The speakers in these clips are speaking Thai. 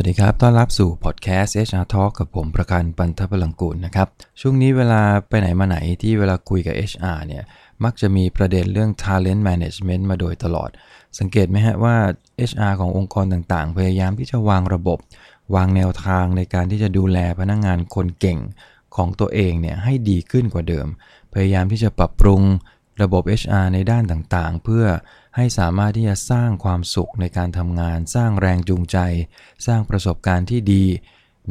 วัสดีครับ ต้อนรับสู่พอดแคสต์ HR Talk กับผมประกันปันทพลังกูลนะครับ ช่วงนี้เวลาไปไหนมาไหนที่เวลาคุยกับ HR เนี่ย มักจะมีประเด็นเรื่อง talent management มาโดยตลอด สังเกตไหมฮะว่า HR ขององค์กรต่างๆ พยายามที่จะวางระบบ วางแนวทางในการที่จะดูแลพนักงงานคนเก่งของตัวเองเนี่ยให้ดีขึ้นกว่าเดิม พยายามที่จะปรับปรุงระบบ HR ในด้านต่างๆ เพื่อ ให้สามารถที่จะสร้างความสุขในการทำงาน สร้างแรงจูงใจ สร้างประสบการณ์ที่ดี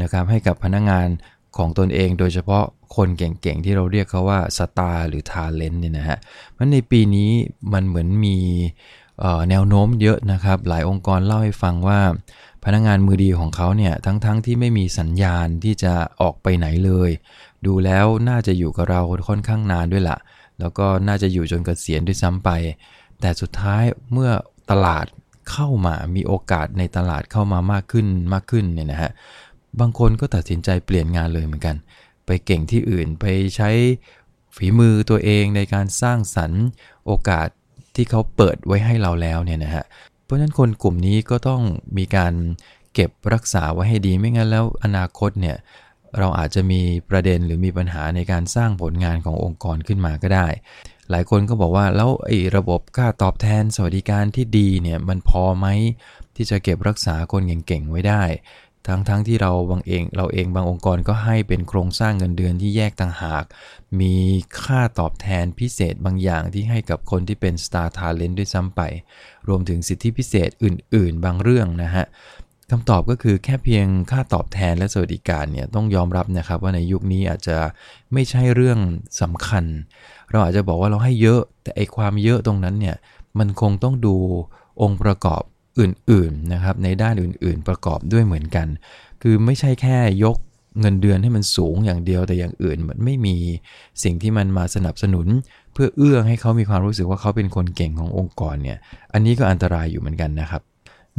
นะครับให้กับพนักงงานของตนเอง โดยเฉพาะคนเก่งๆ ที่เราเรียกเขาว่าสตาร์หรือทาเลนต์เนี่ยนะฮะมันในปีนี้มันเหมือนมีแนวโน้มเยอะนะครับ หลายองค์กรเล่าให้ฟังว่าพนักงงานมือดีของเขาเนี่ยทั้งๆทที่ไม่มีสัญญาณที่จะออกไปไหนเลย ดูแล้วน่าจะอยู่กับเราค่อนข้างนานด้วยละ่ะ แล้วก็น่าจะอยู่จนกเกษียณด้วยซ้ำไป แต่สุดท้ายเมื่อตลาดเข้ามามีโอกาสในตลาดเข้ามามากขึ้นมากขึ้นเนี่ยนะฮะบางคนก็ตัดสินใจเปลี่ยนงานเลยเหมือนกัน ไปเก่งที่อื่นไปใช้ฝีมือตัวเองในการสร้างสรรค์โอกาสที่เขาเปิดไว้ให้เราแล้วเนี่ยนะฮะเพราะฉะนั้นคนกลุ่มนี้ก็ต้องมีการเก็บรักษาไว้ให้ดีไม่งั้นแล้วอนาคตเนี่ยเราอาจจะมีประเด็นหรือมีปัญหาในการสร้างผลงานขององค์กรขึ้นมาก็ได้ หลายคนก็บอกว่าแล้วไอ้ระบบค่าตอบแทนสวัสดิการที่ดีเนี่ยมันพอไหมที่จะเก็บรักษาคนเก่งๆไว้ได้ ทั้งๆทที่เราบางเองเราเองบางองค์กรก็ให้เป็นโครงสร้างเงินเดือนที่แยกต่างหาก มีค่าตอบแทนพิเศษบางอย่างที่ให้กับคนที่เป็น Star Talent ด้วยซ้ำไป รวมถึงสิทธิพิเศษอื่น ๆ บางเรื่องนะฮะ คำตอบก็คือแค่เพียงค่าตอบแทนและสวัสดิการเนี่ยต้องยอมรับนะครับว่าในยุคนี้อาจจะไม่ใช่เรื่องสำคัญ เราอาจจะบอกว่าเราให้เยอะแต่ไอความเยอะตรงนั้นเนี่ยมันคงต้องดูองค์ประกอบอื่นๆนะครับในด้านอื่นๆ ประกอบด้วยเหมือนกัน คือไม่ใช่แค่ยกเงินเดือนให้มันสูงอย่างเดียวแต่อย่างอื่นมันไม่มีสิ่งที่มันมาสนับสนุน เพื่อเอื้อให้เขามีความรู้สึกว่าเขาเป็นคนเก่งขององค์กรเนี่ยอันนี้ก็อันตรายอยู่เหมือนกันนะครับ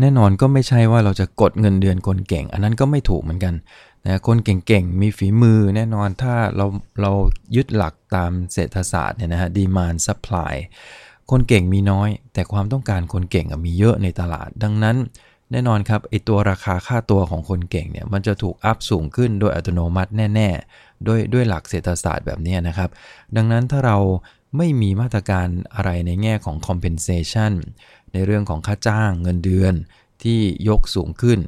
แน่นอนก็ไม่ใช่ว่าเราจะกดเงินเดือนคนเก่ง อันนั้นก็ไม่ถูกเหมือนกันนะคนเก่งๆ มีฝีมือแน่นอนถ้าเราเรายึดหลักตามเศรษฐศาสตร์เนี่ยนะฮะ demand supply คนเก่งมีน้อย แต่ความต้องการคนเก่งมีเยอะในตลาด ดังนั้นแน่นอนครับไอตัวราคาค่าตัวของคนเก่งเนี่ยมันจะถูกอัพสูงขึ้นโดยอัตโนมัติแน่ ๆ ด้วยด้วยหลักเศรษฐศาสตร์แบบนี้นะครับ ดังนั้นถ้าเรา ไม่มีมาตรการอะไรในแง่ของ compensation ในเรื่องของค่าจ้างเงินเดือนที่ยกสูงขึ้น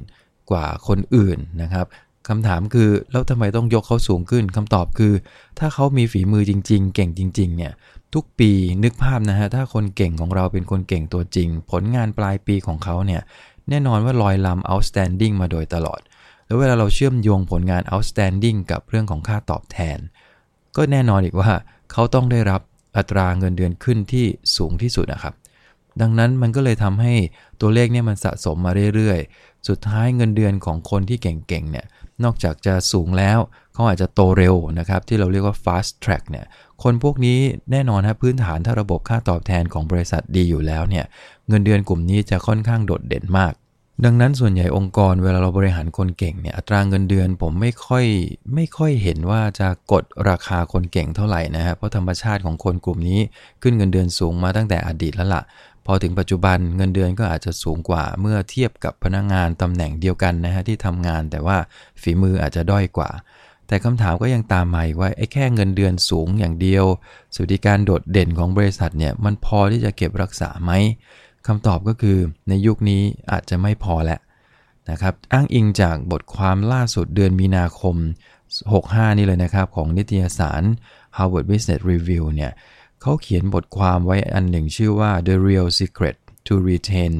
กว่าคนอื่นนะครับคำถามคือแล้วทำไมต้องยกเขาสูงขึ้นคำตอบคือ ถ้าเขามีฝีมือจริง ๆ เก่งจริง ๆ เนี่ยทุกปีนึกภาพนะฮะถ้าคนเก่งของเราเป็นคนเก่งตัวจริง ผลงานปลายปีของเขาเนี่ยแน่นอนว่าลอยลำ outstanding มาโดยตลอด แล้วเวลาเราเชื่อมโยงผลงาน outstanding กับเรื่องของค่าตอบแทน ก็แน่นอนอีกว่าเขาต้องได้รับ อัตราเงินเดือนขึ้นที่สูงที่สุดนะครับ ดังนั้นมันก็เลยทำให้ตัวเลขเนี่ยมันสะสมมาเรื่อยๆ สุดท้ายเงินเดือนของคนที่เก่งๆเนี่ยนอกจากจะสูงแล้วเขาอาจจะโตเร็วนะครับ ที่เราเรียกว่า fast track เนี่ยคนพวกนี้แน่นอนนะพื้นฐานถ้าระบบค่าตอบแทนของบริษัทดีอยู่แล้วเนี่ยเงินเดือนกลุ่มนี้จะค่อนข้างโดดเด่นมาก ดังนั้นส่วนใหญ่องค์กรเวลาเราบริหารคนเก่งเนี่ยอัตราเงินเดือนผมไม่ค่อยไม่ค่อยเห็นว่าจะกดราคาคนเก่งเท่าไหร่นะฮะเพราะธรรมชาติของคนกลุ่มนี้ขึ้นเงินเดือนสูงมาตั้งแต่อดีตแล้วละ่ะ พอถึงปัจจุบันเงินเดือนก็อาจจะสูงกว่าเมื่อเทียบกับพนักงงานตำแหน่งเดียวกันนะฮะที่ทำงานแต่ว่าฝีมืออาจจะด้อยกว่า แต่คำถามก็ยังตามมาว่าไอ้แค่เงินเดือนสูงอย่างเดียวสวัสดิการโดดเด่นของบริษัทเนี่ยมันพอที่จะเก็บรักษาไหม คำตอบก็คือในยุคนี้อาจจะไม่พอแล้วนะครับอ้างอิงจากบทความล่าสุดเดือนมีนาคม 65 นี่เลยนะครับ ของนิตยสาร Harvard Business Review เนี่ยเขาเขียนบทความไว้อันหนึ่งชื่อว่า The Real Secret to Retain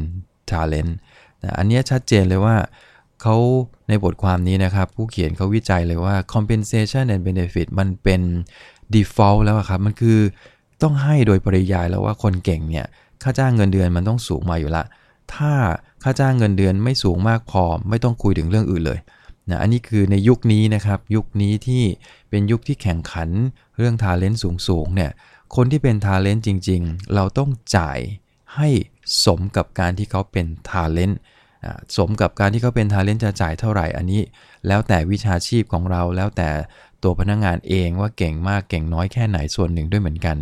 Talent นะอันนี้ชัดเจนเลยว่าเขาในบทความนี้นะครับ ผู้เขียนเขาวิจัยเลยว่า compensation and benefit มันเป็น default แล้วครับ มันคือต้องให้โดยปริยายแล้วว่าคนเก่งเนี่ย ค่าจ้างเงินเดือนมันต้องสูงมากอยู่ละ ถ้าค่าจ้างเงินเดือนไม่สูงมากพอไม่ต้องคุยถึงเรื่องอื่นเลยนะอันนี้คือในยุคนี้นะครับ ยุคนี้ที่เป็นยุคที่แข่งขันเรื่อง talent สูงๆเนี่ยคนที่เป็น talent จริง ๆ เราต้องจ่ายให้สมกับการที่เขาเป็น talent สมกับการที่เขาเป็น talent จะจ่ายเท่าไหร่อันนี้ แล้วแต่วิชาชีพของเราแล้วแต่ตัวพนักงานเองว่าเก่งมากเก่งน้อยแค่ไหนส่วนหนึ่งด้วยเหมือนกัน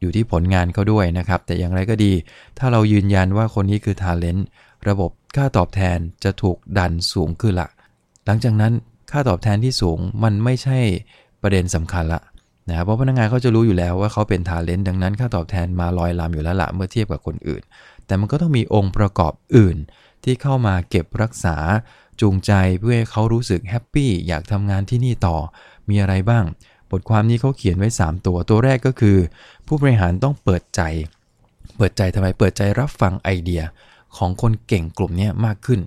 อยู่ที่ผลงานเขาด้วยนะครับ แต่อย่างไรก็ดี ถ้าเรายืนยันว่าคนนี้คือ talent ระบบค่าตอบแทนจะถูกดันสูงขึ้นละหลังจากนั้นค่าตอบแทนที่สูงมันไม่ใช่ประเด็นสำคัญละนะเพราะพนักงานเขาจะรู้อยู่แล้วว่าเขาเป็น talent ดังนั้นค่าตอบแทนมาลอยลำอยู่แล้วละเมื่อเทียบกับคนอื่น แต่มันก็ต้องมีองค์ประกอบอื่น ที่เข้ามาเก็บรักษาจูงใจเพื่อให้เขารู้สึก happy อยากทำงานที่นี่ต่อมีอะไรบ้าง บทความนี้เขาเขียนไว้ 3 ตัว ตัวแรกก็คือ ผู้บริหารต้องเปิดใจ เปิดใจทำไม เปิดใจรับฟังไอเดียของคนเก่งกลุ่มนี้มากขึ้น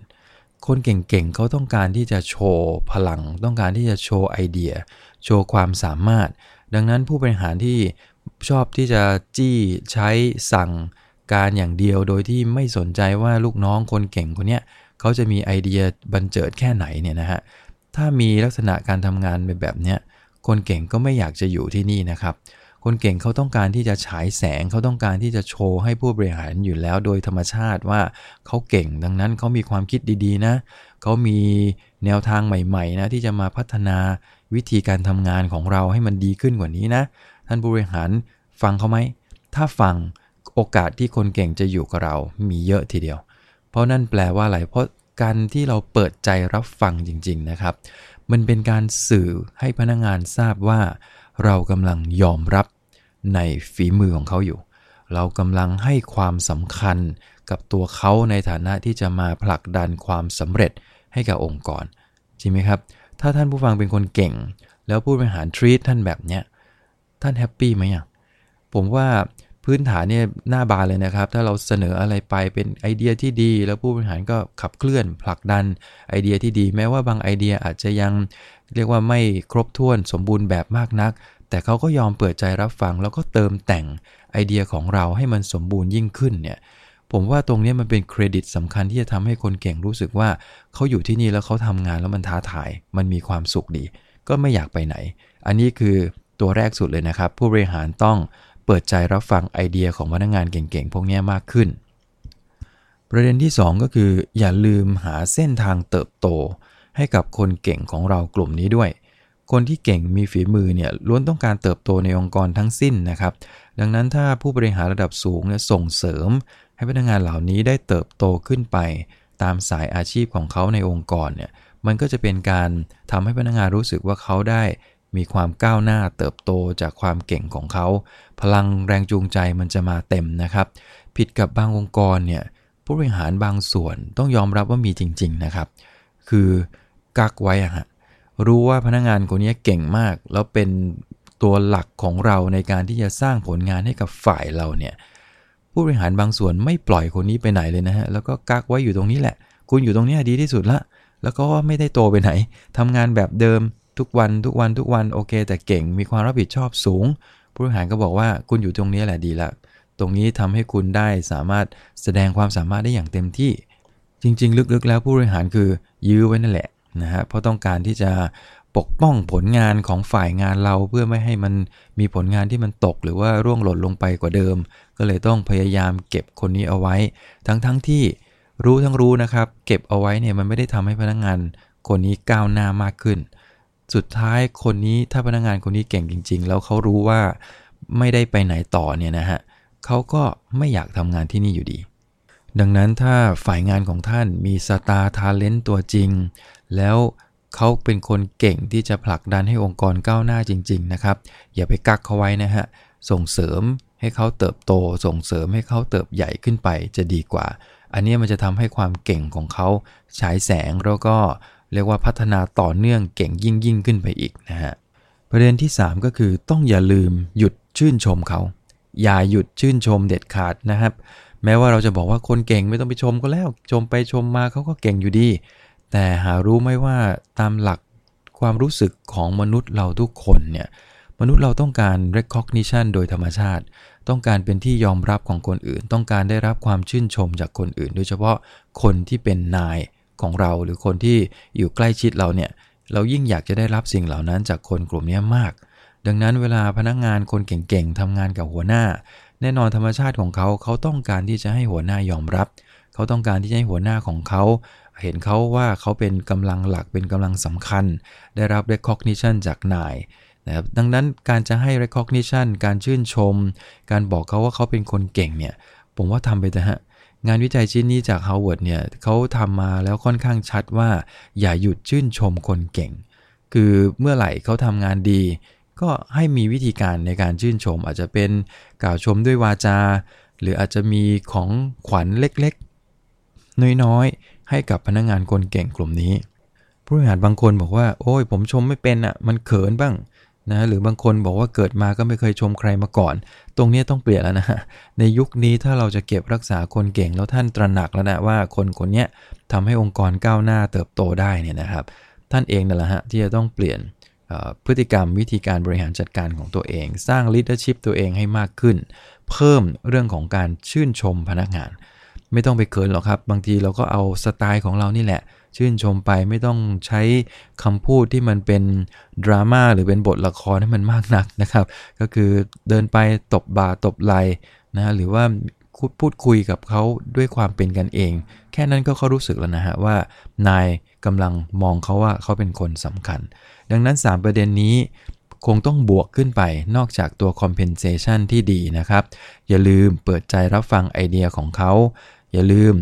คนเก่งๆเขาต้องการที่จะโชว์พลัง ต้องการที่จะโชว์ไอเดีย โชว์ความสามารถ ดังนั้นผู้บริหารที่ชอบที่จะจี้ใช้สั่งการอย่างเดียวโดยที่ไม่สนใจว่าลูกน้องคนเก่งคนนี้เขาจะมีไอเดียบันเจิดแค่ไหนเนี่ยนะฮะ ถ้ามีลักษณะการทำงานเป็นแบบเนี้ย คนเก่งก็ไม่อยากจะอยู่ที่นี่นะครับ คนเก่งเขาต้องการที่จะฉายแสงเขาต้องการที่จะโชว์ให้ผู้บริหารอยู่แล้วโดยธรรมชาติว่าเขาเก่งดังนั้นเขามีความคิดดีๆนะเขามีแนวทางใหม่ๆนะที่จะมาพัฒนาวิธีการทำงานของเราให้มันดีขึ้นกว่านี้นะ ท่านผู้บริหารฟังเขาไหมถ้าฟังโอกาสที่คนเก่งจะอยู่กับเรามีเยอะทีเดียว เพราะนั่นแปลว่าอะไรเพราะการที่เราเปิดใจรับฟังจริง ๆนะครับ มันเป็นการสื่อให้พนักงานทราบว่า เรากำลังยอมรับในฝีมือของเขาอยู่ เรากำลังให้ความสำคัญกับตัวเขาในฐานะที่จะมาผลักดันความสำเร็จให้กับองค์กรจริงไหมครับ ถ้าท่านผู้ฟังเป็นคนเก่ง แล้วผู้บริหาร treat ท่านแบบเนี้ยท่าน happy ไหมอะผมว่า พื้นฐานเนี่ยหน้าบานเลยนะครับ ถ้าเราเสนออะไรไปเป็นไอเดียที่ดี แล้วผู้บริหารก็ขับเคลื่อนผลักดันไอเดียที่ดี แม้ว่าบางไอเดียอาจจะยังเรียกว่าไม่ครบถ้วนสมบูรณ์แบบมากนัก แต่เขาก็ยอมเปิดใจรับฟัง แล้วก็เติมแต่งไอเดียของเราให้มันสมบูรณ์ยิ่งขึ้นเนี่ยผมว่าตรงนี้มันเป็นเครดิตสำคัญที่จะทำให้คนเก่งรู้สึกว่าเขาอยู่ที่นี่แล้วเขาทำงานแล้วมันท้าทาย มันมีความสุขดี ก็ไม่อยากไปไหน อันนี้คือตัวแรกสุดเลยนะครับ ผู้บริหารต้อง เปิดใจรับฟังไอเดียของพนักงานเก่งๆ พวกนี้มากขึ้น ประเด็นที่ 2 ก็คือ อย่าลืมหาเส้นทางเติบโต ให้กับคนเก่งของเรากลุ่มนี้ด้วย คนที่เก่งมีฝีมือเนี่ยล้วนต้องการเติบโตในองค์กรทั้งสิ้นนะครับ ดังนั้นถ้าผู้บริหารระดับสูงเนี่ยส่งเสริม ให้พนักงานเหล่านี้ได้เติบโตขึ้นไป ตามสายอาชีพของเขาในองค์กรเนี่ยมันก็จะเป็นการทำให้พนักงานรู้สึกว่าเขาได้ มีความก้าวหน้าเติบโตจากความเก่งของเขา พลังแรงจูงใจมันจะมาเต็มนะครับ ผิดกับบางองค์กรเนี่ยผู้บริหารบางส่วนต้องยอมรับว่ามีจริง ๆนะครับ คือกักไว้อะฮะรู้ว่าพนักงานคนนี้เก่งมาก แล้วเป็นตัวหลักของเราในการที่จะสร้างผลงานให้กับฝ่ายเราเนี่ยผู้บริหารบางส่วนไม่ปล่อยคนนี้ไปไหนเลยนะฮะแล้วก็กักไว้อยู่ตรงนี้แหละ คุณอยู่ตรงนี้ดีที่สุดละ แล้วก็ไม่ได้โตไปไหนทำงานแบบเดิม ทุกวันทุกวันทุกวันโอเค แต่เก่งมีความรับผิดชอบสูง ผู้บริหารก็บอกว่าคุณอยู่ตรงนี้แหละดีละตรงนี้ทำให้คุณได้สามารถแสดงความสามารถได้อย่างเต็มที่ จริง ๆ ลึกๆ แล้วผู้บริหารคือยื้อไว้นั่นแหละนะฮะเพราะต้องการที่จะปกป้องผลงานของฝ่ายงานเราเพื่อไม่ให้มันมีผลงานที่มันตกหรือว่าร่วงหล่นลงไปกว่าเดิม ก็เลยต้องพยายามเก็บคนนี้เอาไว้ ทั้งๆที่รู้ทั้งรู้นะครับ เก็บเอาไว้เนี่ยมันไม่ได้ทำให้พนักงาน คนนี้ก้าวหน้ามากขึ้น สุดท้ายคนนี้ถ้าพนักงานคนนี้เก่งจริง ๆ แล้วเขารู้ว่าไม่ได้ไปไหนต่อเนี่ยนะฮะเขาก็ไม่อยากทำงานที่นี่อยู่ดี ดังนั้นถ้าฝ่ายงานของท่านมี star talent ตัวจริง แล้วเขาเป็นคนเก่งที่จะผลักดันให้องค์กรก้าวหน้าจริง ๆ นะครับ อย่าไปกักเขาไว้นะฮะส่งเสริมให้เขาเติบโต ส่งเสริมให้เขาเติบใหญ่ขึ้นไปจะดีกว่า อันนี้มันจะทำให้ความเก่งของเขาฉายแสงแล้วก็ เรียกว่าพัฒนาต่อเนื่องเก่งยิ่งยิ่งขึ้นไปอีกนะฮะประเด็นที่ 3 ก็คือต้องอย่าลืมหยุดชื่นชมเขา อย่าหยุดชื่นชมเด็ดขาดนะครับ แม้ว่าเราจะบอกว่าคนเก่งไม่ต้องไปชมก็แล้วชมไปชมมาเขาก็เก่งอยู่ดี แต่หารู้ไหมว่าตามหลักความรู้สึกของมนุษย์เราทุกคนเนี่ยมนุษย์เราต้องการ recognition โดยธรรมชาติ ต้องการเป็นที่ยอมรับของคนอื่น ต้องการได้รับความชื่นชมจากคนอื่น โดยเฉพาะคนที่เป็นนาย ของเราหรือคนที่อยู่ใกล้ชิดเราเนี่ย เรายิ่งอยากจะได้รับสิ่งเหล่านั้นจากคนกลุ่มนี้มาก ดังนั้นเวลาพนักงงานคนเก่งๆทำงานกับหัวหน้า แน่นอนธรรมชาติของเขาเขาต้องการที่จะให้หัวหน้ายอมรับ เขาต้องการที่จะให้หัวหน้าของเขา เห็นเขาว่าเขาเป็นกำลังหลักเป็นกำลังสำคัญ ได้รับ recognition จากนายนะครับดังนั้นการจะให้ recognition การชื่นชม การบอกเขาว่าเขาเป็นคนเก่งเนี่ย ผมว่าทำไปเถอะฮะ งานวิจัยชิ้นนี้จาก Harvard เนี่ยเขาทำมาแล้วค่อนข้างชัดว่า อย่าหยุดชื่นชมคนเก่ง คือเมื่อไหร่เขาทำงานดี ก็ให้มีวิธีการในการชื่นชม อาจจะเป็นกล่าวชมด้วยวาจา หรืออาจจะมีของขวัญเล็กๆ น้อยๆ ให้กับพนักงงานคนเก่งกลุ่มนี้ ผู้บริหารบางคนบอกว่า โอ้ยผมชมไม่เป็นอะ่ะมันเขินบ้าง นะหรือบางคนบอกว่าเกิดมาก็ไม่เคยชมใครมาก่อน ตรงนี้ต้องเปลี่ยนแล้วนะในยุคนี้ถ้าเราจะเก็บรักษาคนเก่งแล้วท่านตระหนักแล้วนะว่าคนคนนี้ทำให้องค์กรก้าวหน้าเติบโตได้เนี่ยนะครับ ท่านเองนั่นแหละฮะที่จะต้องเปลี่ยนพฤติกรรมวิธีการบริหารจัดการของตัวเอง สร้าง leadership ตัวเองให้มากขึ้น เพิ่มเรื่องของการชื่นชมพนักงาน ไม่ต้องไปเขินหรอกครับ บางทีเราก็เอาสไตล์ของเรานี่แหละ ชื่นชมไปไม่ต้องใช้คำพูดที่มันเป็นดราม่าหรือเป็นบทละครให้มันมากนักนะครับ ก็คือเดินไปตบบ่าตบไหลนะหรือว่าพูดคุยกับเขาด้วยความเป็นกันเอง แค่นั้นก็เขารู้สึกแล้วนะฮะว่านายกำลังมองเขาว่าเขาเป็นคนสำคัญ ดังนั้น 3 ประเด็นนี้คงต้องบวกขึ้นไปนอกจากตัว compensation ที่ดีนะครับ อย่าลืมเปิดใจรับฟังไอเดียของเขา อย่าลืม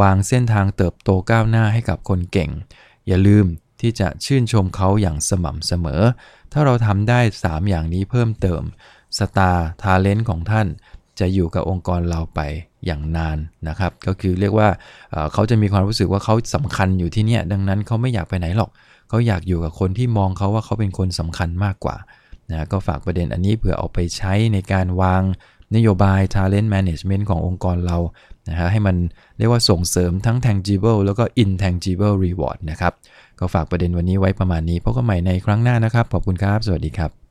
วางเส้นทางเติบโตก้าวหน้าให้กับคนเก่ง อย่าลืมที่จะชื่นชมเขาอย่างสม่ำเสมอ ถ้าเราทำได้ 3 อย่างนี้เพิ่มเติมสตาร์ทาเลนต์ของท่านจะอยู่กับองค์กรเราไปอย่างนานนะครับ ก็คือเรียกว่าเขาจะมีความรู้สึกว่าเขาสำคัญอยู่ที่นี่ดังนั้นเขาไม่อยากไปไหนหรอก เขาอยากอยู่กับคนที่มองเขาว่าเขาเป็นคนสำคัญมากกว่านะก็ฝากประเด็นอันนี้เผื่อเอาไปใช้ในการวางนโยบาย Talent Management ขององค์กรเรา นะฮะให้มันเรียกว่าส่งเสริมทั้ง tangible แล้วก็ intangible reward นะครับ ก็ฝากประเด็นวันนี้ไว้ประมาณนี้พบกันใหม่ในครั้งหน้านะครับ ขอบคุณครับ สวัสดีครับ